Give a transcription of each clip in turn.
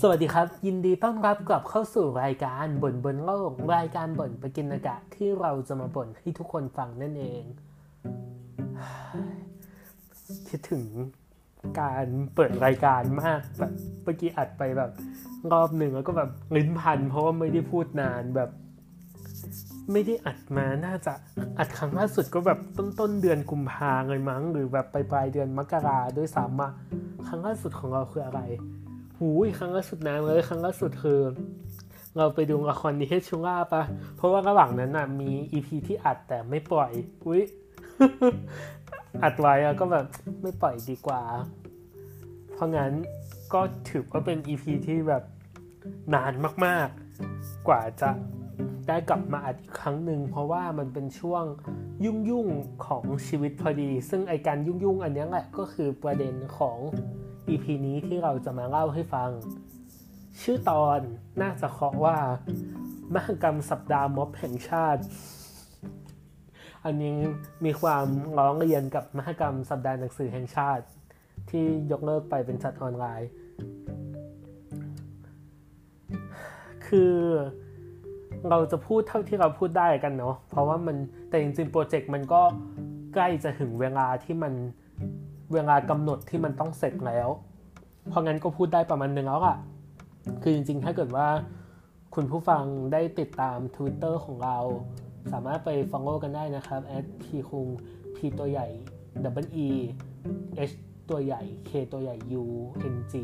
สวัสดีครับ ยินดีต้อนรับกลับเข้าสู่รายการบ่นบนโลก รายการบ่นไปกินอากาศที่เราจะมาบ่นให้ทุกคนฟังนั่นเอง คิดถึงการเปิดรายการมากแบบเมื่อกี้อัดไปแบบ รอบหนึ่งแล้วก็แบบลิ้นพัน เพราะว่าไม่ได้พูดนานแบบ ไม่ได้อัดมาน่าจะอัดครั้งล่าสุดก็แบบต้นต้นเดือนกุมภาเลยมั้ง หรือแบบปลายปลายเดือนมกราด้วยซ้ำอะครั้งล่าสุดของเราคืออะไร หูยครั้งล่าสุดนานเลยครั้งล่าสุดคือ เราไปดูละครนิเทศชุล่าปะเพราะว่าระหว่างนั้นน่ะมีอีพีที่อัดแต่ไม่ปล่อย อุ้ยอัดไว้ก็แบบไม่ปล่อยดีกว่า เพราะงั้นก็ถือว่าเป็นอีพีที่แบบนานมากๆ กว่าจะได้กลับมาอัดอีกครั้งหนึ่งเพราะว่ามันเป็นช่วงยุ่งๆของชีวิตพอดี ซึ่งไอการยุ่งๆอันนี้แหละก็คือประเด็นของ EP นี้ที่เราจะมาเล่าให้ฟัง ชื่อตอนน่าจะเคาะว่า มหกรรมสัปดาห์ม็อบแห่งชาติ อันนี้มีความร้องเรียนกับมหกรรมสัปดาห์หนังสือแห่งชาติ ที่ยกเลิกไปเป็นจัดออนไลน์ คือเราจะพูดเท่าที่เราพูดได้กันเนาะเพราะว่ามันแต่จริงๆโปรเจกต์มันก็ใกล้จะถึงเวลาที่มัน เวลากำหนดที่มันต้องเสร็จแล้ว เพราะงั้นก็พูดได้ประมาณนึงแล้วอะคือจริงๆ ถ้าเกิดว่าคุณผู้ฟังได้ติดตาม Twitter ของเรา สามารถไป follow กันได้นะครับ p คุง p ตัวใหญ่ w e h ตัวใหญ่ k ตัวใหญ่ u n g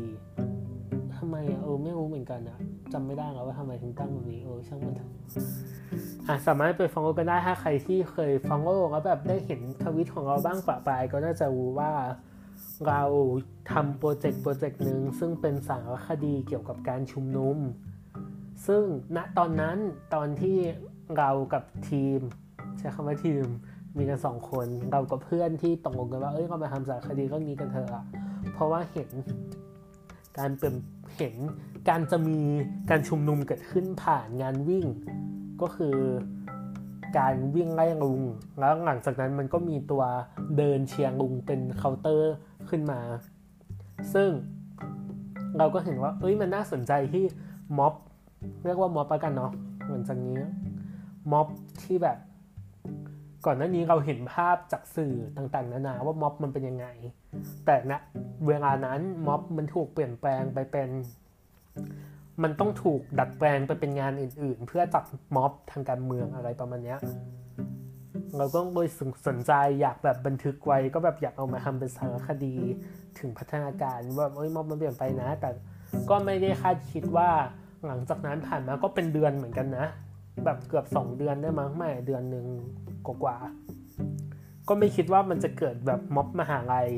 ทำไมเออไม่รู้เหมือนกันอะจำไม่ได้แล้วว่าทำไมถึงตั้งแบบนี้เออช่างมันเถอะอะสามารถไปฟังกันได้ถ้าใครที่เคยฟังโลแล้วแบบได้เห็นทวิตของเราบ้างปะปลายก็น่าจะรู้ว่าเราทำโปรเจกต์โปรเจกต์หนึ่งซึ่งเป็นสารคดีเกี่ยวกับการชุมนุม ซึ่งณตอนนั้นตอนที่เรากับทีม ใช้คำว่าทีมมีกันสองคน เรากับเพื่อนที่ตกลงกันว่าเอ้ยเรามาทำสารคดีเรื่องนี้กันเถอะเพราะว่าเห็น การเปลี่ยนเห็นการจะมีการชุมนุมเกิดขึ้นผ่านงานวิ่ง ก็คือการวิ่งไล่ลุง แล้วหลังจากนั้นมันก็มีตัวเดินเชียงลุงเป็นเคาน์เตอร์ขึ้นมา ซึ่งเราก็เห็นว่าเอ้ยมันน่าสนใจที่ม็อบ เรียกว่าม็อบประกันเนาะเหมือนจากนี้ม็อบที่แบบ ก่อนหน้านี้เราเห็นภาพจากสื่อต่างๆ นานาว่าม็อบมันเป็นยังไง แต่ณนะเวลานั้นม็อบมันถูกเปลี่ยนแปลงไปเป็น มันต้องถูกดัดแปลงไปเป็นงานอื่น ๆ เพื่อจับม็อบทางการเมืองอะไรประมาณนี้เราก็โดยสนใจอยากแบบบันทึกไว้ก็แบบอยากเอามาทำเป็นสารคดีถึงพัฒนาการว่าเอ้ยม็อบมันเปลี่ยนไปนะ แต่ก็ไม่ได้คาดคิดว่าหลังจากนั้นผ่านมาก็เป็นเดือนเหมือนกันนะ แบบเกือบสองเดือนได้มั้งไม่เดือนหนึ่งกว่าก็ไม่คิดว่ามันจะเกิดแบบม็อบมหาลัย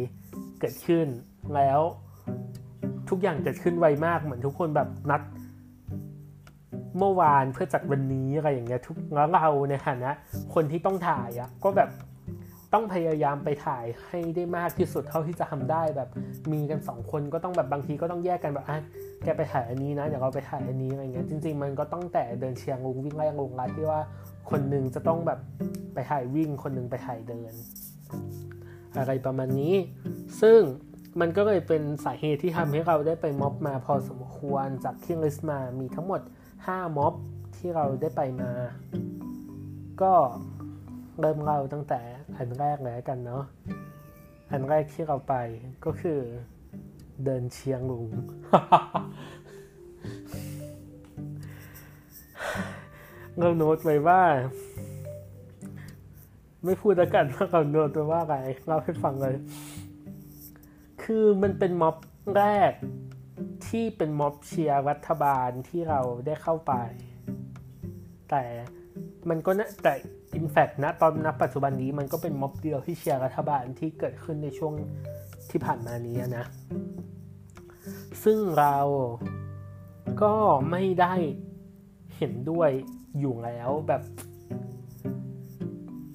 เกิดขึ้นแล้วทุกอย่างเกิดขึ้นไวมากเหมือนทุกคนแบบนัดเมื่อวานเพื่อจัดวันนี้อะไรอย่างเงี้ยทุกแล้วเราในฐานะคนที่ต้องถ่ายอะก็แบบ ต้องพยายามไปถ่ายให้ได้มากที่สุดเท่าที่จะทำได้แบบ มีกันสองคนก็ต้องแบบบางทีก็ต้องแยกกันแบบอะแกไปถ่ายอันนี้นะเดี๋ยวเราไปถ่ายอันนี้อะไรเงี้ยจริง ๆ มันก็ต้องแต่เดินเชียงลุงวิ่งไล่ลงรัดที่ว่าคนหนึ่งจะต้องแบบไปถ่ายวิ่ง คนหนึ่งไปถ่ายเดิน อะไรประมาณนี้ ซึ่งมันก็เลยเป็นสาเหตุที่ทำให้เราได้ไปม็อบมาพอสมควรจากที่ลิสต์มามีทั้งหมด 5 ม็อบที่เราได้ไปมา ก็เริ่มเล่าตั้งแต่ อันแรกเลยกันเนาะอันแรกที่เราไปก็คือเดินเชียงลุงเราโน้ตไว้ว่า ไม่พูดแล้วกันว่าเราโน้ตไว้ว่าอะไรเล่าให้ฟังเลย คือมันเป็นม็อบแรกที่เป็นม็อบเชียร์รัฐบาลที่เราได้เข้าไป แต่มันก็นะแต่ อินแฟกนะตอนนับปัจจุบันนี้มันก็เป็นม็อบเดียวที่เชียร์รัฐบาลที่เกิดขึ้นในช่วงที่ผ่านมานี้นะ ซึ่งเราก็ไม่ได้เห็นด้วยอยู่แล้วแบบ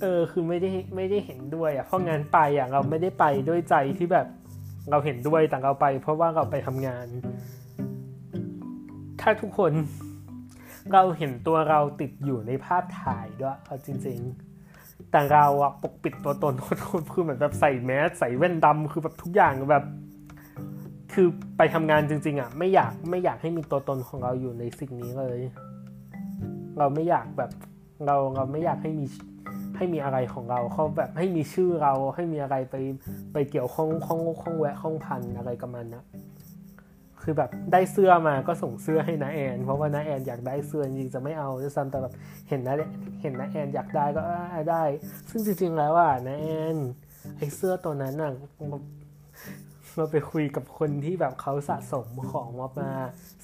เออคือไม่ได้ไม่ได้เห็นด้วยอะเพราะงานไปอะเราไม่ได้ไปด้วยใจที่แบบเราเห็นด้วยแต่เราไป เพราะว่าเราไปทำงาน ถ้าทุกคน เราเห็นตัวเราติดอยู่ในภาพถ่ายด้วยเอาจริง ๆ แต่เราอะปกปิดตัวตนคือเหมือนแบบใส่แมสใส่แว่นดำคือแบบทุกอย่างแบบ คือไปทำงานจริง ๆอะไม่อยากไม่อยากให้มีตัวตนของเราอยู่ในสิ่งนี้เลย เราไม่อยากแบบเราเราไม่อยากให้มีให้มีอะไรของเราเขาแบบให้มีชื่อเราให้มีอะไรไปไปเกี่ยวข้องข้องข้องแวะข้องพันอะไรกับมันนะ คือแบบได้เสื้อมาก็ส่งเสื้อให้นาแอน เพราะว่านาแอนอยากได้เสื้อจริงจะไม่เอาด้วยซ้ำแต่แบบเห็นนะเห็นนาแอนอยากได้ก็ได้ ซึ่งจริงๆแล้วอะนาแอนไอเสื้อตัวนั้นน่ะเราไปคุยกับคนที่แบบเขาสะสมของมา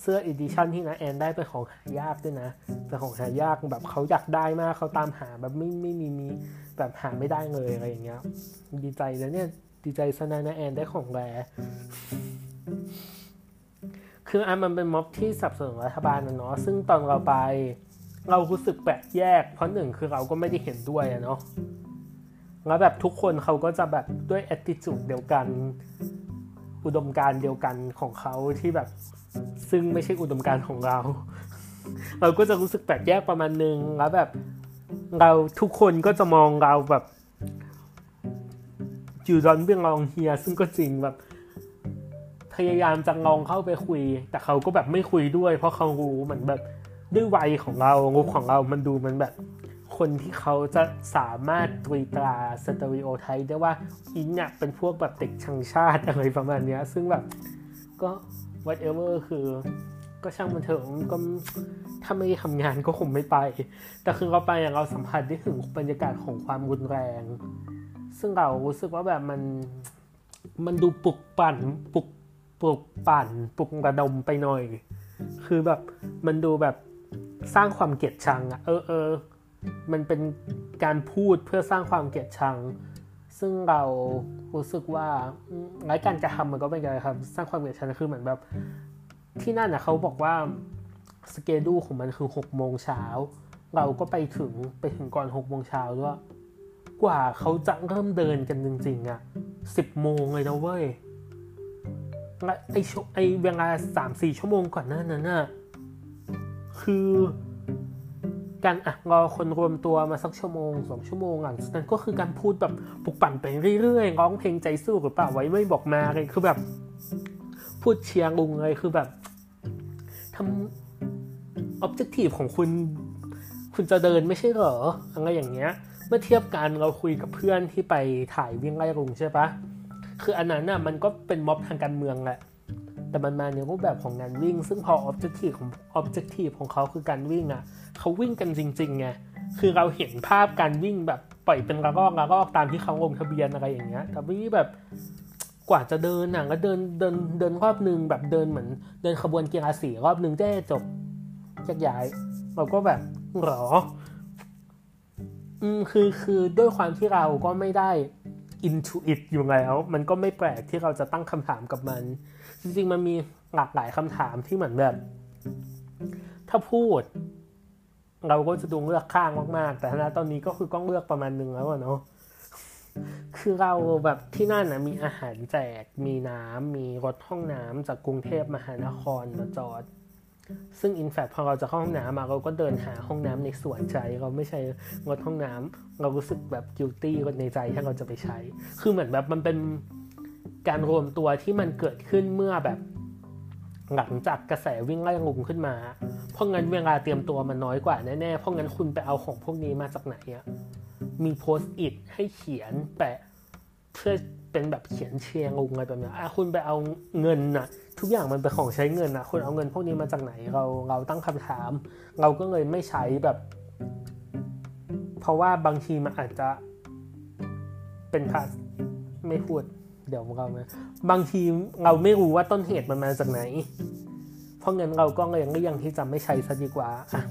เสื้อ edition ที่นาแอนได้เป็นของหายากด้วยนะเป็นของหายากแบบเขาอยากได้มากเขาตามหาแบบไม่ไม่มีมีแบบหาไม่ได้เลยอะไรอย่างเงี้ยดีใจนะเนี่ยดีใจสนานาแอนได้ของ rare คืออันมันเป็นม็อบที่สนับสนุนรัฐบาลนะเนาะซึ่งตอนเราไป เรารู้สึกแปลกแยก เพราะหนึ่งคือเราก็ไม่ได้เห็นด้วยอะเนาะแล้วแบบทุกคนเขาก็จะแบบด้วยแอตติจูดเดียวกัน อุดมการเดียวกันของเขาที่แบบ ซึ่งไม่ใช่อุดมการของเรา เราก็จะรู้สึกแปลกแยกประมาณนึงแล้วแบบเราทุกคนก็จะมองเราแบบอยู่ดอนเบียงลองเฮียซึ่งก็จริงแบบ พยายามจะลองเข้าไปคุย แต่เขาก็แบบไม่คุยด้วย เพราะเขารู้เหมือนแบบด้วยวัยของเรางบของเรา มันดูมันแบบ คนที่เขาจะสามารถตรีตราสเตอริโอไทป์ได้ว่าอินเนี่ยเป็นพวกแบบเด็กชังชาติอะไรประมาณนี้ซึ่งแบบก็ whatever คือก็ช่างมันเถอะก็ถ้าไม่ทำงานก็คงไม่ไป แต่คือเราไปอย่างเราสัมผัสได้ถึงบรรยากาศของความรุนแรง ซึ่งเรารู้สึกว่าแบบมันมันดูปลุกปั่นปลุก ปลุกปั่นปลุกระดมไปหน่อย คือแบบมันดูแบบสร้างความเกลียดชังอะเออเออมันเป็นการพูดเพื่อสร้างความเกลียดชัง ซึ่งเรารู้สึกว่าไร้การกระทำมันก็เป็นการครับ สร้างความเกลียดชังคือเหมือนแบบ ที่นั่นนะเขาบอกว่าสเกดูของมันคือหกโมงเช้าเราก็ไปถึงไปถึงก่อนหกโมงเช้าด้วยกว่าเขาจะเริ่มเดินกันจริงๆอะสิบโมงเลยนะเว้ย ไอไอเวลาสามสี่ชั่วโมงก่อนหน้านั้นน่ะคือการอะรอคนรวมตัวมาสักชั่วโมงสองชั่วโมงหลังจากนั้นก็คือการพูดแบบปลุกปั่นไปเรื่อยๆร้องเพลงใจสู้หรือเปล่าไว้ไม่บอกมาเลยคือแบบ พูดเชียร์ลุงเลยคือแบบทำออบเจกตีฟของคุณ คุณจะเดินไม่ใช่เหรออะไรอย่างเงี้ย เมื่อเทียบกันเราคุยกับเพื่อนที่ไปถ่ายวิ่งไล่ลุงใช่ปะ คืออันนั้นน่ะมันก็เป็นม็อบทางการเมืองแหละ แต่มันมาในรูปแบบของงานวิ่ง ซึ่งพอออบเจกตีฟของออบเจกตีฟของเขาคือการวิ่งอะเขาวิ่งกันจริงๆไงคือเราเห็นภาพการวิ่งแบบปล่อยเป็นระลอกระลอกตามที่เขาลงทะเบียนอะไรอย่างเงี้ยแต่วิ่งแบบกว่าจะเดินน่ะก็เดินเดินเดินรอบนึงแบบเดินเหมือน เดินขบวนกีฬาสีรอบนึงได้จบแยกย้ายเราก็แบบหรออืมคือคือด้วยความที่เราก็ไม่ได้ into it อยู่แล้ว มันก็ไม่แปลกที่เราจะตั้งคำถามกับมัน จริงๆ มันมีหลากหลายคำถามที่เหมือนแบบ ถ้าพูด เราก็จะดูเลือกข้างมากๆ แต่ณตอนนี้ก็คือก็เลือกประมาณนึงแล้วเนาะคือเราแบบที่นั่นนะมีอาหารแจก มีน้ำมีรถห้องน้ำจากกรุงเทพมหานครมาจอด ซึ่ง in fact พอเราจะเข้าห้องน้ำมาเราก็เดินหาห้องน้ำในส่วนใจ เราไม่ใช่งดห้องน้ำเรารู้สึกแบบ guilty ในใจถ้าเราจะไปใช้ คือเหมือนแบบมันเป็นการรวมตัวที่มันเกิดขึ้นเมื่อแบบหลังจากกระแสวิ่งไล่ลุงขึ้นมา เพราะงั้นเวลาเตรียมตัวมันน้อยกว่าแน่ๆ เพราะงั้นคุณไปเอาของพวกนี้มาจากไหนอะมี Post-it ให้เขียนแปะเพื่อ เป็นแบบเขียนเชียร์ลุงอะไรแบบนี้อะคุณไปเอาเงินน่ะทุกอย่างมันเป็นของใช้เงินอะคนเอาเงินพวกนี้มาจากไหนเราเราตั้งคำถาม เราก็เลยไม่ใช้แบบ เพราะว่าบางทีมันอาจจะเป็นภาไม่พูดเดี๋ยวเราบางทีเราไม่รู้ว่าต้นเหตุมันมาจากไหน เพราะงั้นเราก็เลยเลี่ยงที่จะไม่ใช้ซะดีกว่าอะ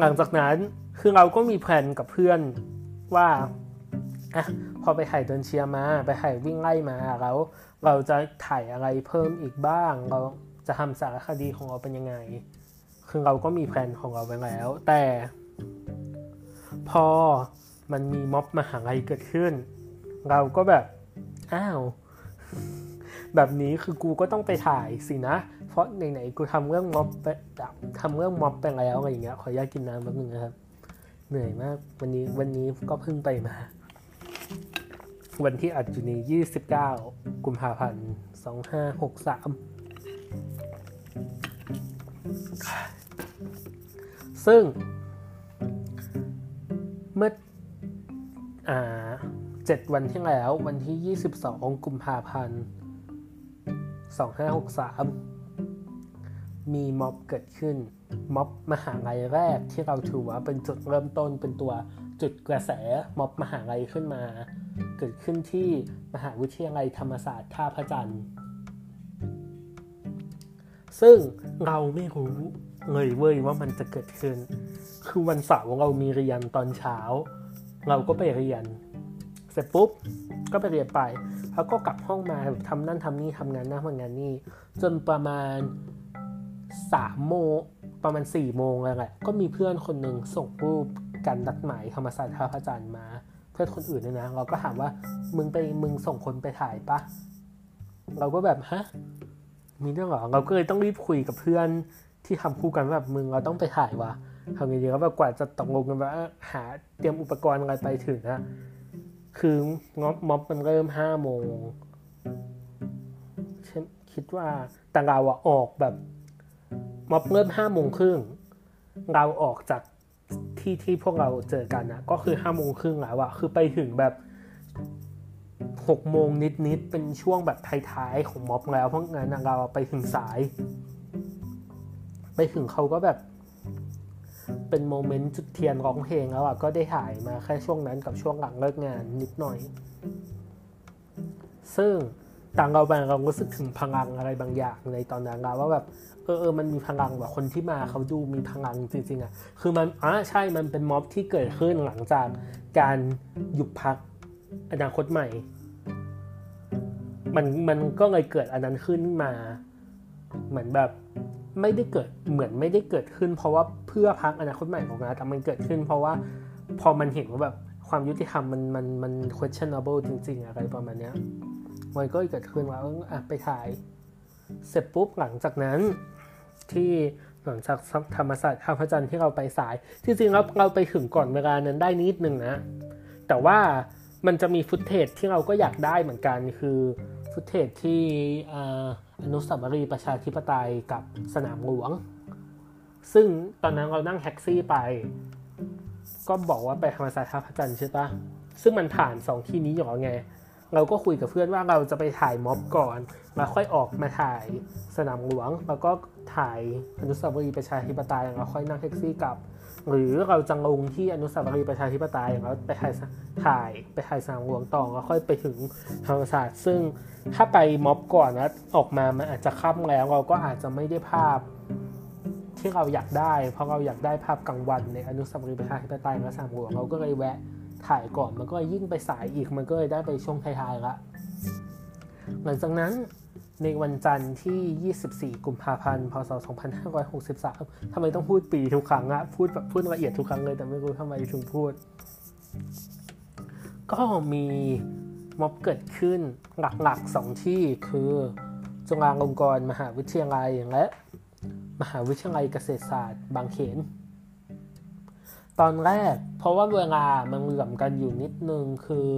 หลังจากนั้นคือเราก็มีแผนกับเพื่อนว่าอะ พอไปถ่ายเดินเชียร์มา ไปถ่ายวิ่งไล่มาแล้วเราจะถ่ายอะไรเพิ่มอีกบ้าง เราจะทำสารคดีของเราเป็นยังไง คือเราก็มีแผนของเราไปแล้ว แต่ พอมันมีม็อบมหาลัยเกิดขึ้น เราก็แบบอ้าวแบบนี้คือกูก็ต้องไปถ่ายสินะ เพราะไหนๆกูทำเรื่องม็อบไปทำเรื่องม็อบไปแล้วอะไรอย่างเงี้ย ขออนุญาตกินน้ำแป๊บนึงนะครับ เหนื่อยมาก วันนี้วันนี้ก็เพิ่งไปมา วันที่อัดอยู่นี้ 29 กุมภาพันธ์ 2563 ซึ่ง เมื่ออ่าเจ็ดวันที่แล้ว วันที่ 22 กุมภาพันธ์ 2563 มีม็อบเกิดขึ้น ม็อบมหาลัยแรกที่เราถือว่าเป็นจุดเริ่มต้นเป็นตัวจุดกระแสม็อบมหาลัยขึ้นมา เกิดขึ้นที่มหาวิทยาลัยธรรมศาสตร์ท่าพระจันทร์ ซึ่งเราไม่รู้เลยเว้ยว่ามันจะเกิดขึ้น คือวันเสาร์เรามีเรียนตอนเช้า เราก็ไปเรียน เสร็จปุ๊บก็ไปเรียนไป แล้วก็กลับห้องมาทำนั่นทำนี่ทำงานนั่นทำงานนี่จนประมาณสามโม ประมาณสี่โมงแล้วแหละก็มีเพื่อนคนหนึ่งส่งรูปการนัดหมายธรรมศาสตร์ท่าพระจันทร์มา เพื่อนคนอื่นเนี่ยนะ เราก็ถามว่ามึงไปมึงส่งคนไปถ่ายปะเราก็แบบฮะมีเรื่องหรอเราก็เลยต้องรีบคุยกับเพื่อนที่ทำคู่กันแบบมึงเราต้องไปถ่ายวะทำไงดีก็แบบกว่าจะตกลงกันว่าหาเตรียมอุปกรณ์อะไรไปถึงนะคืองบม็อบมันเริ่มห้าโมงฉันคิดว่าแต่เราอะออกแบบ ม็อบเริ่มห้าโมงครึ่งเราออกจากที่ที่พวกเราเจอกันนะก็คือห้าโมงครึ่งแล้วอะคือไปถึงแบบหกโมงนิดๆเป็นช่วงแบบท้ายๆของม็อบแล้วเพราะงั้นเราไปถึงสาย ไปถึงเขาก็แบบ เป็นโมเมนต์จุดเทียนร้องเพลงแล้วอะก็ได้ถ่ายมาแค่ช่วงนั้นกับช่วงหลังเลิกงานนิดหน่อย ซึ่ง ต่างเราบางเรารู้สึกถึงพลังอะไรบางอย่างในตอนนั้นเราว่าแบบเออเออมันมีพลังแบบคนที่มาเขาดูมีพลังจริงๆอะ่ะคือมันอ่าใช่มันเป็นม็อบที่เกิดขึ้นหลังจากการหยุดพักอนาคตใหม่ มันมันก็เลยเกิดอันนั้นขึ้นมา เหมือนแบบไม่ได้เกิดเหมือนไม่ได้เกิดขึ้น เพราะว่าเพื่อพักอนาคตใหม่ของนะแต่มันเกิดขึ้น เพราะว่าพอมันเห็นว่าแบบความยุติธรรมมันมันมัน questionable จริง ๆ อะไรประมาณเนี้ย มันก็เกิดขึ้นว่าเอออะไปถ่าย เสร็จปุ๊บหลังจากนั้นที่หลังจากธรรมศาสตร์ท่าพระจันทร์ที่เราไปสาย จริงๆแล้วเราไปถึงก่อนเวลานั้นได้นิดนึงนะ แต่ว่ามันจะมีฟุตเทจที่เราก็อยากได้เหมือนกัน คือฟุตเทจที่อนุสาวรีย์ประชาธิปไตยกับสนามหลวง ซึ่งตอนนั้นเรานั่งแท็กซี่ไป ก็บอกว่าไปธรรมศาสตร์ท่าพระจันทร์ใช่ปะซึ่งมันผ่านสองที่นี้อยู่ไง เราก็คุยกับเพื่อนว่าเราจะไปถ่ายม็อบก่อนแล้วค่อยออกมาถ่ายสนามหลวง แล้วก็ถ่ายอนุสาวรีย์ประชาธิปไตยแล้วค่อยนั่งแท็กซี่กลับ หรือเราจะลงที่อนุสาวรีย์ประชาธิปไตยแล้วไปถ่ายถ่ายไปถ่ายสนามหลวงต่อแล้วค่อยไปถึงธรรมศาสตร์ซึ่งถ้าไปม็อบก่อนแล้วออกมามันอาจจะค่ำแล้ว เราก็อาจจะไม่ได้ภาพที่เราอยากได้ เพราะเราอยากได้ภาพกลางวันในอนุสาวรีย์ประชาธิปไตยและสนามหลวงเราก็เลยแวะ ถ่ายก่อนมันก็ยิ่งไปสายอีกมันก็เลยได้ไปช่วงท้ายๆละหลังจากนั้นในวันจันทร์ที่ 24 กุมภาพันธ์ พศ 2563ทำไมต้องพูดปีทุกครั้งอะพูดแบบพูดละเอียดทุกครั้งเลยแต่ไม่รู้ทำไมถึงพูด ก็มีม็อบเกิดขึ้นหลักๆสองที่คือจุฬาลงกรณ์มหาวิทยาลัยและ มหาวิทยาลัยเกษตรศาสตร์ บางเขน ตอนแรก เพราะว่าเวลามันเหลื่อมกันอยู่นิดนึงคือ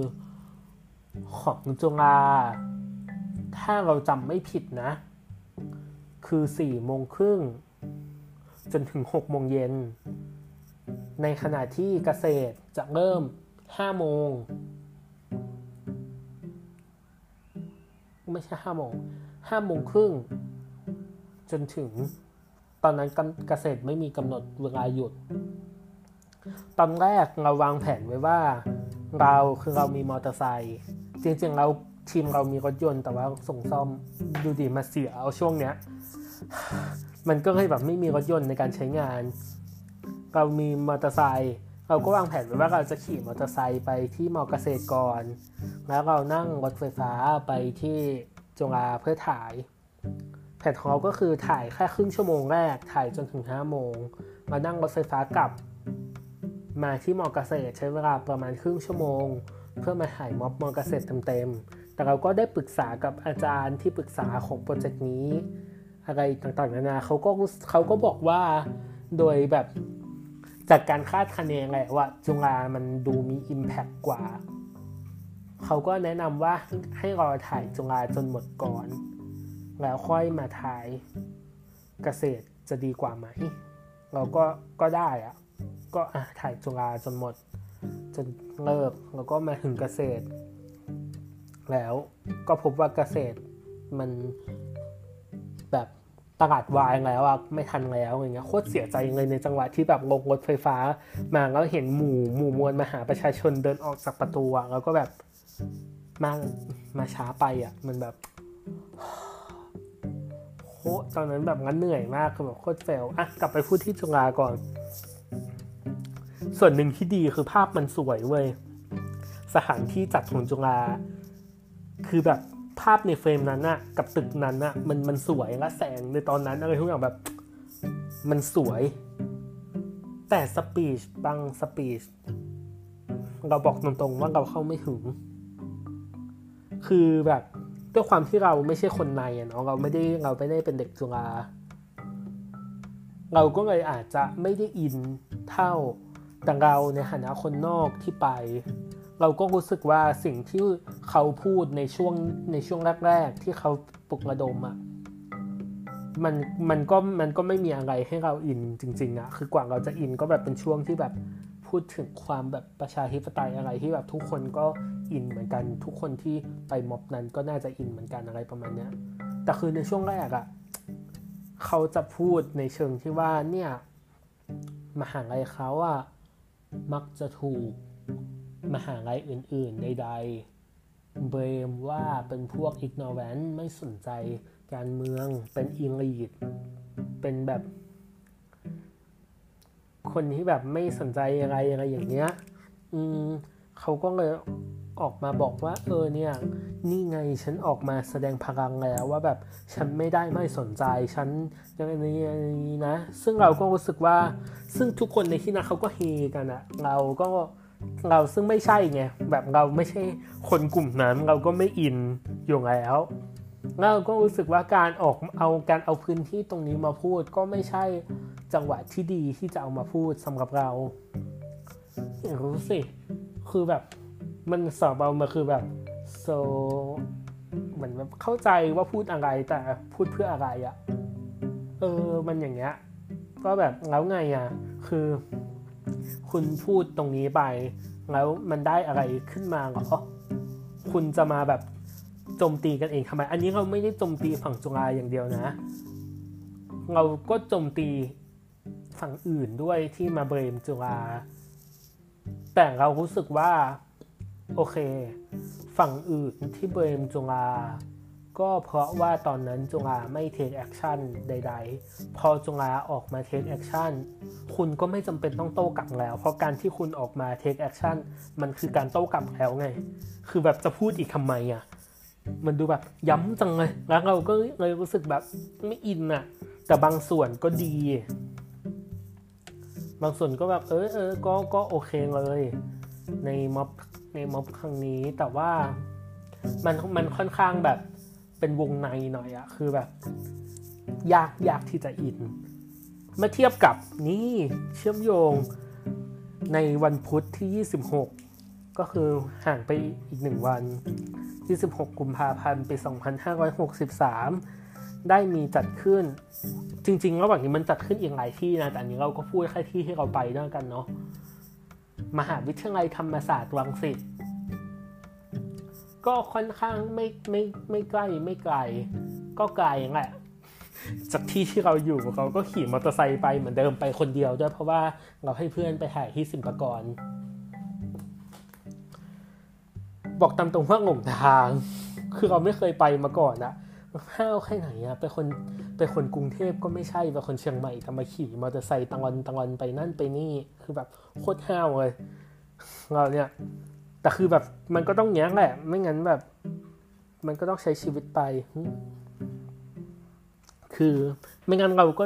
ของจุฬาถ้าเราจำไม่ผิดนะ คือสี่โมงครึ่งจนถึงหกโมงเย็น ในขณะที่เกษตรจะเริ่มห้าโมงไม่ใช่ห้าโมงห้าโมงครึ่งจนถึง ตอนนั้นเกษตรไม่มีกำหนดเวลาหยุด ตอนแรกเราวางแผนไว้ว่าเราคือเรามีมอเตอร์ไซค์จริงๆเราทีมเรามีรถยนต์แต่ว่าส่งซ่อมดูดีมาเสียเอาช่วงเนี้ย มันก็เลยแบบไม่มีรถยนต์ในการใช้งาน เรามีมอเตอร์ไซค์เราก็วางแผนไว้ว่าเราจะขี่มอเตอร์ไซค์ไปที่มอเกษตรก่อน แล้วเรานั่งรถไฟฟ้าไปที่จงอาเพื่อถ่าย แผนของเราก็คือถ่ายแค่ครึ่งชั่วโมงแรก ถ่ายจนถึงห้าโมง มานั่งรถไฟฟ้ากลับ มาที่มอเกษตรใช้เวลาประมาณครึ่งชั่วโมง เพื่อมาถ่ายม็อบมอเกษตรเต็มๆ แต่เราก็ได้ปรึกษากับอาจารย์ที่ปรึกษาของโปรเจกต์นี้ อะไรต่างๆนานาเขาก็เขาก็บอกว่าโดยแบบจากการคาดคะเนแหละว่าจุฬามันดูมี Impact กว่า เขาก็แนะนำว่าให้รอถ่ายจุฬาจนหมดก่อน แล้วค่อยมาถ่ายเกษตรจะดีกว่าไหม เราก็ก็ได้อะ ก็อะถ่ายจุฬาจนหมด จนเลิกแล้วก็มาถึงเกษตร แล้วก็พบว่าเกษตรมันแบบตลาดวายแล้วอะไม่ทันแล้วอย่างเงี้ยโคตรเสียใจเลยในจังหวะที่แบบลงรถไฟฟ้า มาแล้วเห็นหมู่หมู่มวลมหาประชาชนเดินออกจากประตูอะแล้วก็แบบมามาช้าไปอะมันแบบโคตอนนั้นแบบงั้นเหนื่อยมากคือแบบโคตรเฟลอะกลับไปพูดที่จุฬาก่อน ส่วนหนึ่งที่ดีคือภาพมันสวยเว้ย สถานที่จัดของจุฬาคือแบบภาพในเฟรมนั้นอะกับตึกนั้นอะมันมันสวยและแสงในตอนนั้นอะไรทุกอย่างแบบมันสวย แต่สปีชบางสปีชเราบอกตรงๆว่าเราเข้าไม่ถึง คือแบบด้วยความที่เราไม่ใช่คนในเนาะเราไม่ได้เราไม่ได้เป็นเด็กจุฬาเราก็เลยอาจจะไม่ได้อินเท่า แต่เราในฐานะคนนอกที่ไป เราก็รู้สึกว่าสิ่งที่เขาพูดในช่วงในช่วงแรกๆที่เขาปลุกระดมอะ่ะมันมันก็มันก็ไม่มีอะไรให้เราอินจริงๆอะคือกว่าเราจะอินก็แบบเป็นช่วงที่แบบพูดถึงความแบบประชาธิปไตยอะไรที่แบบทุกคนก็อินเหมือนกัน ทุกคนที่ไปม็อบนั้นก็น่าจะอินเหมือนกันอะไรประมาณเนี้ยแต่คือในช่วงแรกอะเขาจะพูดในเชิงที่ว่าเนี่ยมหาลัยเขาอะ มักจะถูกมหาลัยอื่น ๆ ใด ๆ เบรมว่าเป็นพวกอิกโนแวนไม่สนใจการเมืองเป็นอิลีดเป็นแบบ คนที่แบบไม่สนใจอะไรอะไรอย่างเงี้ย อืมเขาก็เลย ออกมาบอกว่า เออเนี่ย นี่ไงฉันออกมาแสดงพลังแล้วว่าแบบฉันไม่ได้ไม่สนใจฉันอย่างนี้นะ ซึ่งเราก็รู้สึกว่า ซึ่งทุกคนในที่นั้นเขาก็เฮกันอะเราก็เราซึ่งไม่ใช่ไงแบบเราไม่ใช่คนกลุ่มนั้น เราก็ไม่อินอยู่แล้วเราก็รู้สึกว่าการออกเอาการเอาพื้นที่ตรงนี้มาพูดก็ไม่ใช่จังหวะที่ดีที่จะเอามาพูดสำหรับเรารู้สิคือแบบ มันสอบเอามาคือแบบโซเหมือนแบบเข้าใจว่าพูดอะไรแต่พูดเพื่ออะไรอะเออมันอย่างเงี้ยก็แบบแล้วไงอะคือ คุณพูดตรงนี้ไป แล้วมันได้อะไรขึ้นมาเหรอ คุณจะมาแบบโจมตีกันเองทำไม อันนี้เราไม่ได้โจมตีฝั่งจุฬาอย่างเดียวนะ เราก็โจมตีฝั่งอื่นด้วยที่มา blame จุฬาแต่เรารู้สึกว่า โอเค ฝั่งอื่นที่ blame จุฬาก็เพราะว่าตอนนั้นจุฬาไม่ take action ใด ๆ พอจุฬาออกมา take action คุณก็ไม่จำเป็นต้องโต้กลับแล้ว เพราะการที่คุณออกมา take action มันคือการโต้กลับแล้วไง คือแบบจะพูดอีกทำไมอะ มันดูแบบย้ำจังเลย แล้วเราก็เลยรู้สึกแบบไม่อินอะ แต่บางส่วนก็ดี บางส่วนก็แบบเออเออก็ก็โอเคเลย ในม็อบ ในม็อบครั้งนี้ แต่ว่ามันมันค่อนข้างแบบเป็นวงในหน่อยอะคือแบบ ยากยากที่จะอิน เมื่อเทียบกับนี่เชื่อมโยงในวันพุธที่ 26 ก็คือห่างไปอีกหนึ่งวัน 26 กุมภาพันธ์ปี 2563 ได้มีจัดขึ้น จริงๆระหว่างนี้มันจัดขึ้นอีกหลายที่นะ แต่อันนี้เราก็พูดแค่ที่ที่เราไปด้วยกันเนาะ มหาวิทยาลัยธรรมศาสตร์รังสิตก็ค่อนข้างไม่ไม่ไม่ใกล้ไม่ไกล ก็ไกลแหละจากที่ที่เราอยู่เราก็ขี่มอเตอร์ไซค์ไปเหมือนเดิมไปคนเดียวด้วยเพราะว่าเราให้เพื่อนไปถ่ายที่สิมปกรบอกตามตรงว่าหลงทาง คือเราไม่เคยไปมาก่อนอะห้าวแค่ไหนอะเป็นคน เป็นคนกรุงเทพก็ไม่ใช่เป็นคนเชียงใหม่ทำมาขี่มอเตอร์ไซค์ตังวันตังวันไปนั่นไปนี่คือแบบโคตรห้าวเลยเราเนี่ยแต่คือแบบมันก็ต้องแง้งแหละ ไม่งั้นแบบ มันก็ต้องใช้ชีวิตไป คือไม่งั้นเราก็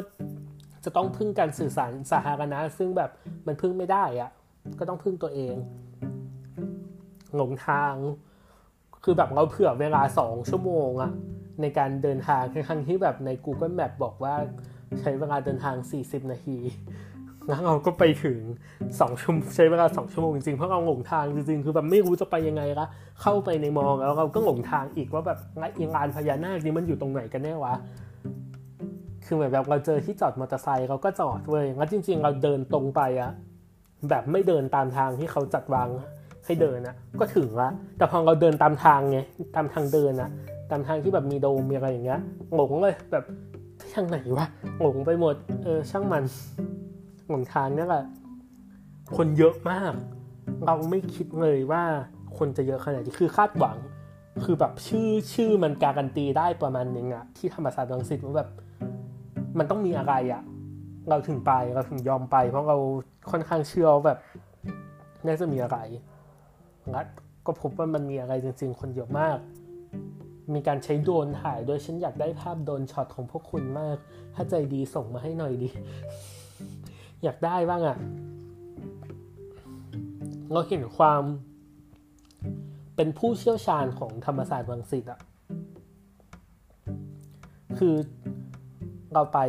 จะต้องพึ่งการสื่อสารสาธารณะซึ่งแบบมันพึ่งไม่ได้อะก็ต้องพึ่งตัวเองหลงทาง คือแบบเราเผื่อเวลาสองชั่วโมงอะ ในการเดินทางทั้งที่แบบใน Google Map บอกว่าใช้เวลาเดินทาง 40 นาที แล้วเราก็ไปถึงสองชั่วใช้เวลาสองชั่วโมงจริงเพราะเราหลงทางจริงๆ คือแบบไม่รู้จะไปยังไงละเข้าไปในมองแล้วเราก็หลงทางอีกว่าแบบงานพญานาคนี้มันอยู่ตรงไหนกันแน่วะคือเหมือนแบบเราเจอที่จอดมอเตอร์ไซค์เราก็จอดเว้ยแล้วจริง ๆ เราเดินตรงไปอะแบบไม่เดินตามทางที่เขาจัดวางให้เดินอะก็ถึงละแต่พอเราเดินตามทางไงตามทางเดินอะ ตามทางที่แบบมีโดมมีอะไรอย่างเงี้ยหลงเลยแบบทางไหนวะหลงไปหมดเออช่างมันหลงทางนี่แหละคนเยอะมาก เราไม่คิดเลยว่าคนจะเยอะขนาดนี้คือคาดหวัง คือแบบชื่อชื่อมันการันตีได้ประมาณนึงอะที่ธรรมศาสตร์รังสิตว่าแบบ มันต้องมีอะไรอะเราถึงไปเราถึงยอมไป เพราะเราค่อนข้างเชื่อแบบน่าจะมีอะไรงัดก็พบว่ามันมีอะไรจริง ๆ คนเยอะมาก มีการใช้โดรนถ่ายโดยฉันอยากได้ภาพโดรนช็อตของพวกคุณมาก ถ้าใจดีส่งมาให้หน่อยดิอยากได้บ้างอะ่ะ เราเห็นความเป็นผู้เชี่ยวชาญของธรรมศาสตร์วังสิตอะคือเราไป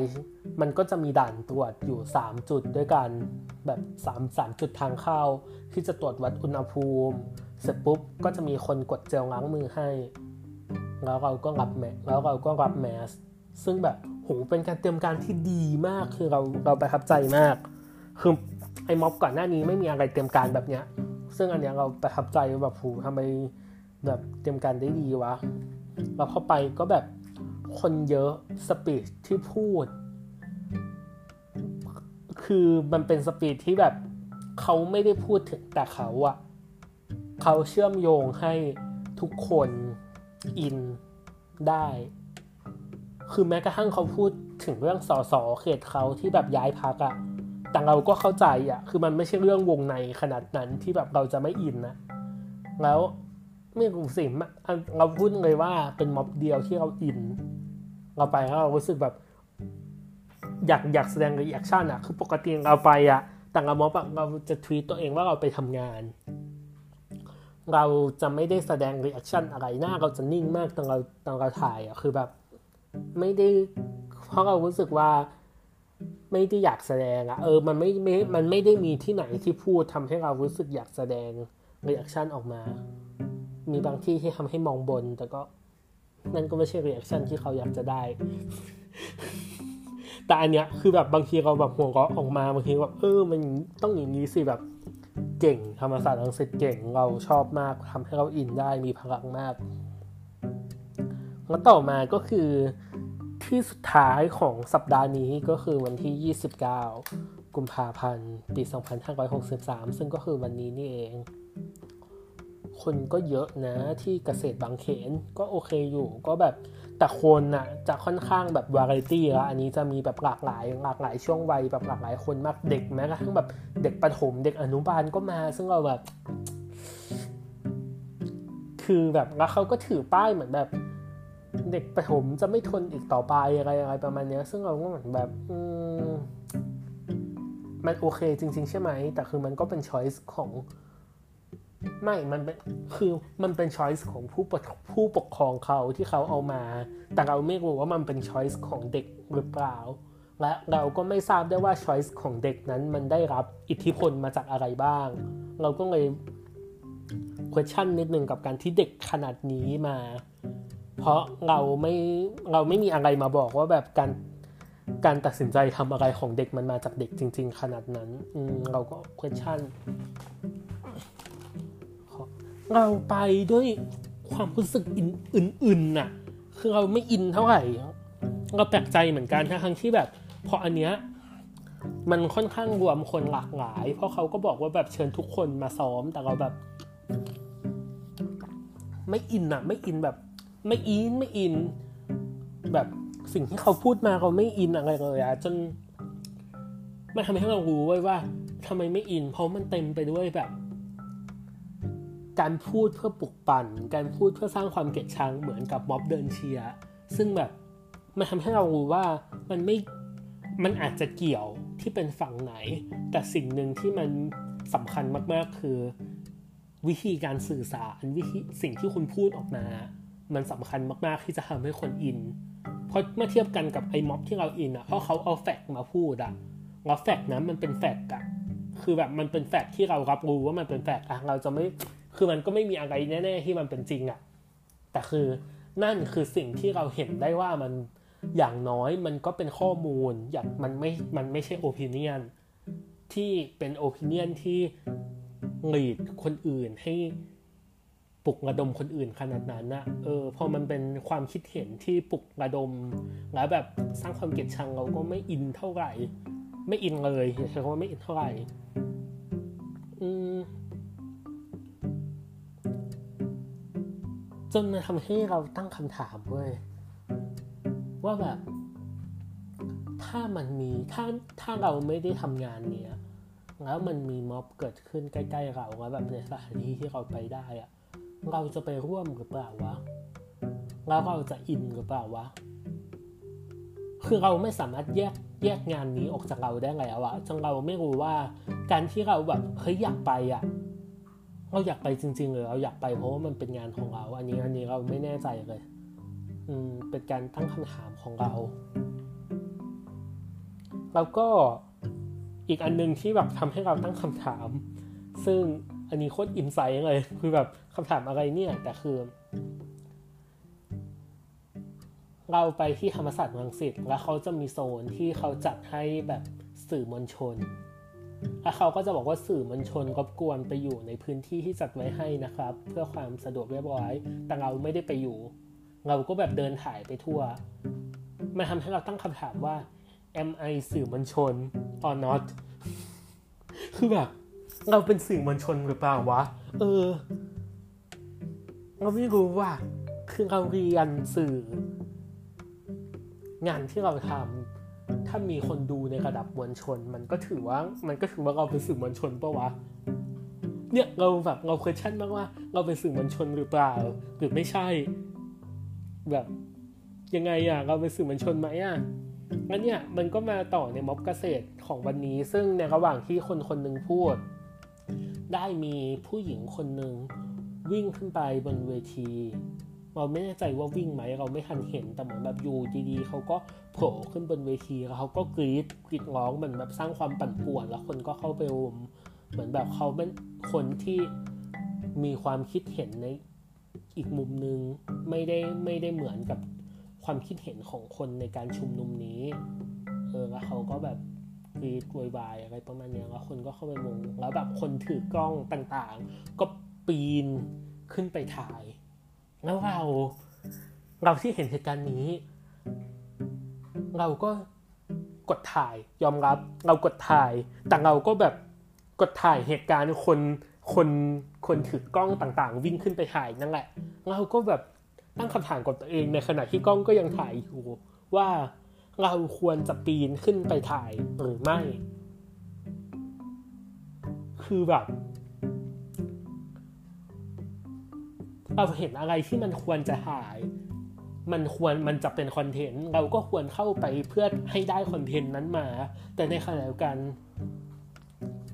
มันก็จะมีด่านตรวจอยู่ 3 จุดด้วยกันแบบ3 3จุดทางเข้า ที่จะตรวจวัดอุณหภูมิ เสร็จปุ๊บก็จะมีคนกดเจลล้างมือให้ แล้วเราก็รับแมสแล้วเราก็รับแมสซึ่งแบบโหเป็นการเตรียมการที่ดีมากคือเราเราประทับใจมาก คือไอ้ม็อบก่อนหน้านี้ไม่มีอะไรเตรียมการแบบเนี้ย ซึ่งอันเนี้ยเราประทับใจแบบโหทำไมแบบเตรียมการได้ดีวะเราเข้าไปก็แบบคนเยอะ speech ที่พูด คือมันเป็น speech ที่แบบเขาไม่ได้พูดถึงแต่เขาอะเขาเชื่อมโยงให้ทุกคน อินได้ คือแม้กระทั่งเขาพูดถึงเรื่องสส.เขตเขาที่แบบย้ายพรรคอะแต่เราก็เข้าใจอะคือมันไม่ใช่เรื่องวงในขนาดนั้นที่แบบเราจะไม่อินนะ แล้วไม่รู้สิเราพูดเลยว่าเป็นม็อบเดียวที่เราอิน เราไปแล้วเรารู้สึกแบบอยากอยากแสดง reaction อะคือปกติเราไปอะแต่ละม็อบเราจะทรีตตัวเองว่าเราไปทำงาน เราจะไม่ได้แสดง reaction อะไรหน้าเราจะนิ่งมากตอนเราตอนเราถ่ายอะคือแบบ ไม่ได้เพราะเรารู้สึกว่าไม่ได้อยากแสดงอะเออมันไม่ไม่มันไม่ได้มีที่ไหนที่พูดทำให้เรารู้สึกอยากแสดง reaction ออกมา มีบางที่ที่ทำให้มองบน แต่ก็นั่นก็ไม่ใช่ reaction ที่เขาอยากจะได้ แต่อันเนี้ยคือแบบบางทีเราแบบหัวเราะออกมาบางทีแบบเออ มันต้องอย่างนี้สิแบบ เก่งธรรมศาสตร์รังสิตเก่งเราชอบมากทำให้เราอินได้มีพลังมาก แล้วต่อมาก็คือที่สุดท้ายของสัปดาห์นี้ก็คือวันที่ 29 กุมภาพันธ์ ปี 2563 ซึ่งก็คือวันนี้นี่เอง คนก็เยอะนะที่เกษตรบางเขนก็โอเคอยู่ ก็แบบแต่คนน่ะจะค่อนข้างแบบวาไรตี้ละอันนี้จะมีแบบหลากหลายหลากหลายช่วงวัยแบบหลากหลายคนมากเด็กแม้กระทั่งแบบเด็กประถมเด็กอนุบาลก็มา ซึ่งเราแบบ คือแบบแล้วเขาก็ถือป้ายเหมือนแบบ เด็กประถมจะไม่ทนอีกต่อไปอะไรอะไรประมาณนี้ซึ่งเราก็เหมือนแบบอืมมันโอเคจริง ๆ ใช่ไหม แต่คือมันก็เป็นช้อยส์ของ ไม่มันเป็นคือมันเป็นช้อยส์ของผู้ปกผู้ปกครองเขาที่เขาเอามา แต่เราไม่รู้ว่ามันเป็นช้อยส์ของเด็กหรือเปล่า และเราก็ไม่ทราบได้ว่าช้อยส์ของเด็กนั้นมันได้รับอิทธิพลมาจากอะไรบ้าง เราก็เลย question นิดหนึ่งกับการที่เด็กขนาดนี้มา เพราะเราไม่เราไม่มีอะไรมาบอกว่าแบบการการตัดสินใจทำอะไรของเด็กมันมาจากเด็กจริง ๆ ขนาดนั้นเราก็ question เราไปด้วยความรู้สึกอื่นๆน่ะ คือเราไม่อินเท่าไหร่ เราแปลกใจเหมือนกันทั้งที่แบบพออันเนี้ยมันค่อนข้างรวมคนหลากหลาย เพราะเขาก็บอกว่าแบบเชิญทุกคนมาซ้อม แต่เราแบบ ไม่อินอะไม่อินแบบ ไม่อินไม่อิน แบบสิ่งที่เขาพูดมาเราไม่อินอะไรเลยอะจนมันทำให้เรารู้ไว้ว่าทำไมไม่อิน เพราะมันเต็มไปด้วยแบบ การพูดเพื่อปลุกปั่น การพูดเพื่อสร้างความเกลียดชังเหมือนกับม็อบเดินเชียร์ซึ่งแบบมันทำให้เรารู้ว่ามันไม่มันอาจจะเกี่ยวที่เป็นฝั่งไหน แต่สิ่งหนึ่งที่มันสำคัญมากๆคือ วิธีการสื่อสารวิธีสิ่งที่คุณพูดออกมา มันสำคัญมากๆที่จะทำให้คนอินเพราะเมื่อเทียบกันกับไอ้ม็อบที่เราอินอะเพราะเขาเอาแฟกมาพูดอะแล้วแฟกนั้นมันเป็นแฟกอะคือแบบมันเป็นแฟกที่เรารับรู้ว่ามันเป็นแฟกอะเราจะไม่ คือมันก็ไม่มีอะไรแน่ๆที่มันเป็นจริงอะแต่คือนั่นคือสิ่งที่เราเห็นได้ว่ามันอย่างน้อยมันก็เป็นข้อมูลอย่างมันไม่มันไม่ใช่โอปิเนียนที่เป็นโอปิเนียนที่หลีดคนอื่นให้ปลุกระดมคนอื่นขนาดนั้นนะเออพอมันเป็นความคิดเห็นที่ปลุกระดม แล้วแบบสร้างความเกลียดชังเราก็ไม่อินเท่าไหร่ ไม่อินเลยใช้คำว่าไม่อินเท่าไหร่ อืม จนมาทำให้เราตั้งคำถามเว้ยว่าแบบ ถ้ามันมีถ้าถ้าเราไม่ได้ทำงานเนี้ยแล้วมันมีม็อบเกิดขึ้นใกล้ๆเราแล้วแบบในสถานที่ที่เราไปได้อะเราจะไปร่วมหรือเปล่าวะแล้วเราจะอินหรือเปล่าวะคือเราไม่สามารถแยกแยกงานนี้ออกจากเราได้แล้วอะจนเราไม่รู้ว่าการที่เราแบบเฮ้ยอยากไปอะ เราอยากไปจริงๆหรือเราอยากไปเพราะว่ามันเป็นงานของเรา อันนี้อันนี้เราไม่แน่ใจเลย อืมเป็นการตั้งคำถามของเรา แล้วก็อีกอันนึงที่แบบทำให้เราตั้งคำถาม ซึ่งอันนี้โคตรอินไซต์เลย คือแบบคำถามอะไรเนี่ย แต่คือ เราไปที่ธรรมศาสตร์รังสิตแล้วเขาจะมีโซนที่เขาจัดให้แบบสื่อมวลชน แล้วเขาก็จะบอกว่าสื่อมวลชนรบกวนไปอยู่ในพื้นที่ที่จัดไว้ให้นะครับ เพื่อความสะดวกเรียบร้อย แต่เราไม่ได้ไปอยู่ เราก็แบบเดินถ่ายไปทั่ว มันทำให้เราตั้งคำถามว่า am I สื่อมวลชน or not คือแบบ เราเป็นสื่อมวลชนหรือเปล่าวะ เออ เราไม่รู้ว่า คือเราเรียนสื่อ งานที่เราทำ ถ้ามีคนดูในระดับมวลชน มันก็ถือว่ามันก็ถือว่าเราเป็นสื่อมวลชนปะวะเนี่ยเราแบบเราเคยชั่นมากว่า เราเป็นสื่อมวลชนหรือเปล่า หรือไม่ใช่ แบบยังไงอะเราเป็นสื่อมวลชนไหมอะงั้นเนี่ยมันก็มาต่อในม็อบเกษตรของวันนี้ ซึ่งในระหว่างที่คนคนหนึ่งพูด ได้มีผู้หญิงคนหนึ่งวิ่งขึ้นไปบนเวที เราไม่แน่ใจว่าวิ่งไหมเราไม่ทันเห็นแต่เหมือนแบบอยู่ดีๆเขาก็โผล่ขึ้นบนเวทีแล้วเขาก็กรีดกรีดร้องเหมือนแบบสร้างความปั่นป่วน แล้วคนก็เข้าไปรุมเหมือนแบบเขาเป็นคนที่มีความคิดเห็นในอีกมุมนึงไม่ได้ไม่ได้เหมือนกับความคิดเห็นของคนในการชุมนุมนี้ เออแล้วเขาก็แบบกรีดวยวายอะไรประมาณนี้แล้วคนก็เข้าไปมุงแล้วแบบคนถือกล้องต่างๆ ก็ปีนขึ้นไปถ่าย แล้วเราเราที่เห็นเหตุการณ์นี้ เราก็กดถ่ายยอมรับ เรากดถ่าย แต่เราก็แบบกดถ่ายเหตุการณ์คนคนคนถือกล้องต่างๆ วิ่งขึ้นไปถ่ายนั่นแหละ เราก็แบบตั้งคำถามกับตัวเองในขณะที่กล้องก็ยังถ่ายอยู่ว่าเราควรจะปีนขึ้นไปถ่ายหรือไม่ คือแบบ เราเห็นอะไรที่มันควรจะถ่าย มันควรมันจะเป็นคอนเทนต์เราก็ควรเข้าไปเพื่อให้ได้คอนเทนต์นั้นมา แต่ในขณะเดียวกัน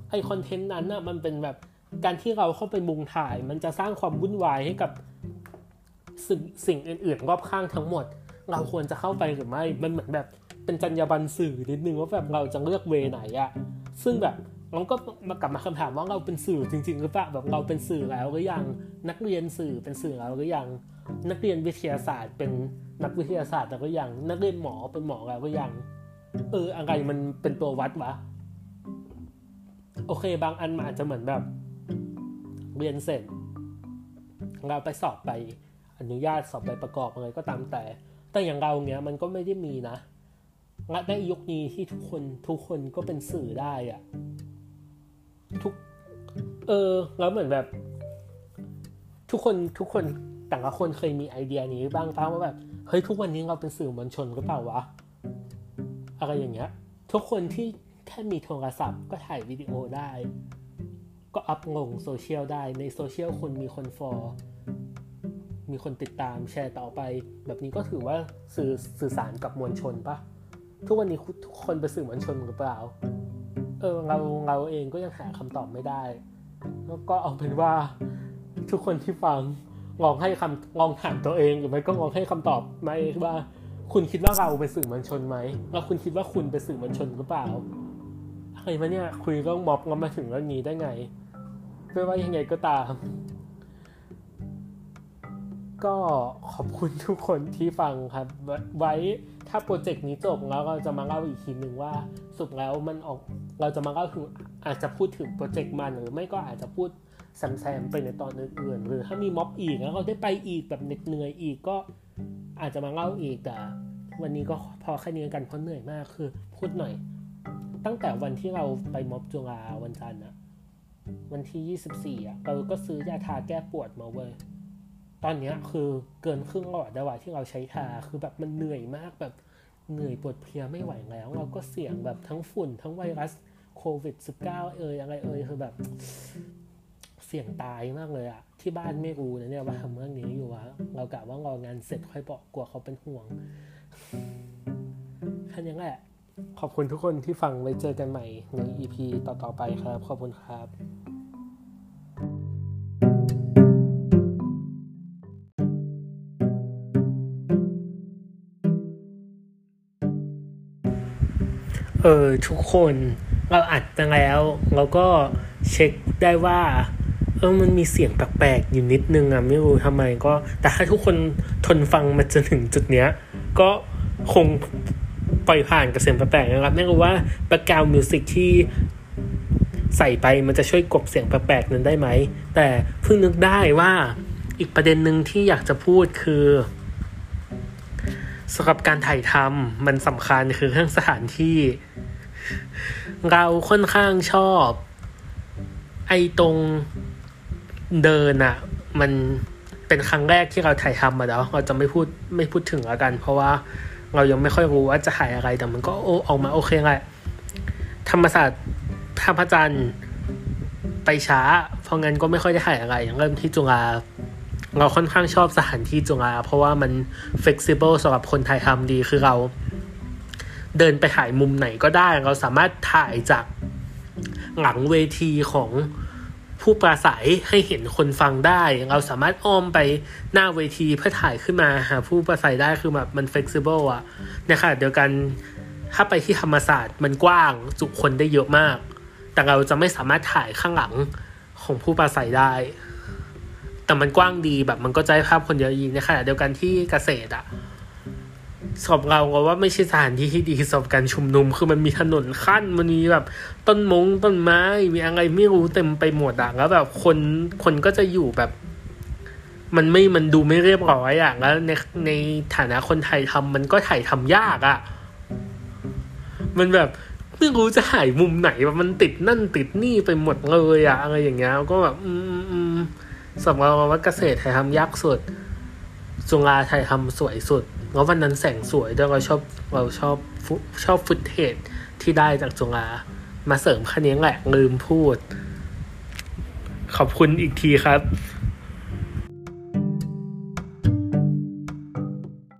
ไอคอนเทนต์นั้นอะมันเป็นแบบการที่เราเข้าไปมุงถ่าย มันจะสร้างความวุ่นวายให้กับสิ่งสิ่งอื่นๆรอบข้างทั้งหมด เราควรจะเข้าไปหรือไม่ มันเหมือนแบบเป็นจรรยาบรรณสื่อนิดนึงว่าแบบเราจะเลือกเวไหนอะซึ่งแบบ เราก็มากลับมาคำถามว่าเราเป็นสื่อจริง ๆ หรือเปล่าแบบเราเป็นสื่อแล้วหรือยังนักเรียนสื่อเป็นสื่อแล้วหรือยังนักเรียนวิทยาศาสตร์ เป็นนักวิทยาศาสตร์แล้วหรือยังนักเรียนหมอเป็นหมอแล้วหรือยังเอออะไรมันเป็นตัววัดวะโอเค บางอันมันอาจจะเหมือนแบบ เรียนเสร็จ เราไปสอบไปอนุญาตสอบใบประกอบอะไรก็ตามแต่ แต่อย่างเราเนี้ยมันก็ไม่ได้มีนะและในยุคนี้ที่ทุกคนทุกคนก็เป็นสื่อได้อะ ทุก เออ แล้วเหมือนแบบ ทุกคนทุกคนแต่ละคนเคยมีไอเดียนี้บ้างป้าว่าแบบเฮ้ยทุกวันนี้เราเป็นสื่อมวลชนหรือเปล่าวะอะไรอย่างเงี้ย ทุกคนที่แค่มีโทรศัพท์ก็ถ่ายวิดีโอได้ ก็อัพลงโซเชียลได้ในโซเชียลคนมีคน follow มีคนติดตามแชร์ต่อไป แบบนี้ก็ถือว่าสื่อสื่อสารกับมวลชนปะทุกวันนี้ทุกคนเป็นสื่อมวลชนหรือเปล่า เออเราเราเองก็ยังหาคำตอบไม่ได้ แล้วก็เอาเป็นว่าทุกคนที่ฟังลองให้คำลองถามตัวเองหรือไม่ก็ลองให้คำตอบไหมว่า คุณคิดว่าเราเป็นสื่อมวลชนไหมแล้วคุณคิดว่าคุณเป็นสื่อมวลชนหรือเปล่าอะไรมาเนี่ยคุยเรื่องม็อบแล้วมาถึงเรื่องนี้ได้ไงไม่ว่ายังไงก็ตาม ก็ขอบคุณทุกคนที่ฟังครับ ไว้ถ้าโปรเจกต์นี้จบแล้วเราจะมาเล่าอีกทีหนึ่งว่าสุดแล้วมันออก เราจะมาเล่าถึงอาจจะพูดถึงโปรเจกต์มันหรือไม่ก็อาจจะพูดแซมๆไปในตอนอื่นๆหรือถ้ามีม็อบอีกแล้วเราได้ไปอีกแบบเหนื่อยอีกก็อาจจะมาเล่าอีกแต่วันนี้ก็พอแค่นี้กันเพราะเหนื่อยมากคือพูดหน่อย ตั้งแต่วันที่เราไปม็อบจุฬาวันจันทร์อะวันที่ 24อะเราก็ซื้อยาทาแก้ปวดมาเว้ยตอนนี้คือเกินครึ่งหลอดแล้วว่าที่เราใช้ทาคือแบบมันเหนื่อยมากแบบเหนื่อยปวดเพลียไม่ไหวแล้ว เราก็เสี่ยงแบบทั้งฝุ่นทั้งไวรัส โควิด -19 เอ่ยอะไรเอ่ยคือแบบ เสี่ยงตายมากเลยอะที่บ้านไม่รู้นะเนี่ยว่าทำเรื่องนี้อยู่วะเรากะว่ารองานเสร็จค่อยบอกกลัวเขาเป็นห่วงแค่นี้แหละขอบคุณทุกคนที่ฟังไว้เจอกันใหม่ใน EP ต่อๆไปครับ ขอบคุณครับเออทุกคน เราอัดไปแล้ว เราก็เช็คได้ว่าเออมันมีเสียงแปลกๆอยู่นิดนึงอะไม่รู้ทำไมก็ แต่ถ้าทุกคนทนฟังมาจนถึงจุดเนี้ย ก็คงปล่อยผ่านกับเสียงแปลกๆนะครับไม่รู้ว่า background music ที่ใส่ไปมันจะช่วยกลบเสียงแปลกๆนั้นได้ไหม แต่เพิ่งนึกได้ว่าอีกประเด็นหนึ่งที่อยากจะพูดคือสำหรับการถ่ายทำมันสำคัญคือเรื่องสถานที่ เราค่อนข้างชอบ ไอตรงเดินอะมันเป็นครั้งแรกที่เราถ่ายทำมาแล้วเราจะไม่พูดไม่พูดถึงแล้วกัน เพราะว่าเรายังไม่ค่อยรู้ว่าจะถ่ายอะไรแต่มันก็โอออกมาโอเคแหละธรรมศาสตร์ท่าพระจันทร์ไปช้า เพราะงั้นก็ไม่ค่อยได้ถ่ายอะไรเริ่มที่จุฬาเราค่อนข้างชอบสถานที่จุฬาเพราะว่ามัน flexible สำหรับคนถ่ายทำดีคือเรา เดินไปถ่ายมุมไหนก็ได้ เราสามารถถ่ายจากหลังเวทีของผู้ปราศัยให้เห็นคนฟังได้ เราสามารถอ้อมไปหน้าเวทีเพื่อถ่ายขึ้นมาหาผู้ปราศัยได้คือแบบมัน flexible อะนขณะเดียวกันถ้าไปที่ธรรมศาสตร์มันกว้างจุคนได้เยอะมาก แต่เราจะไม่สามารถถ่ายข้างหลังของผู้ปราศัยได้ แต่มันกว้างดีแบบมันก็จะให้ภาพคนเยอะยิงนขณะเดียวกันที่เกษตรอะ สอบเราก็ว่าไม่ใช่สถานที่ที่ดีสอบการชุมนุม คือมันมีถนนขั้นมันมีแบบ ต้นมงต้นไม้ มีอะไรไม่รู้เต็มไปหมดอะแล้วแบบคนคนก็จะอยู่แบบ มันไม่มันดูไม่เรียบร้อยอะแล้วในในฐานะคนไทยทำมันก็ถ่ายทำยากอะมันแบบไม่รู้จะถ่ายมุมไหนแบบมันติดนั่นติดนี่ไปหมดเลยอะอะไรอย่างเงี้ยก็แบบอืมอืมสำหรับว่าเกษตรถ่ายทำยากสุดจุฬาถ่ายทำสวยสุด แล้ววันนั้นแสงสวยด้วยเราชอบเราชอบชอบฟุตเทจที่ได้จากจงอามาเสริมคันนี้แหละลืมพูด ขอบคุณอีกทีครับ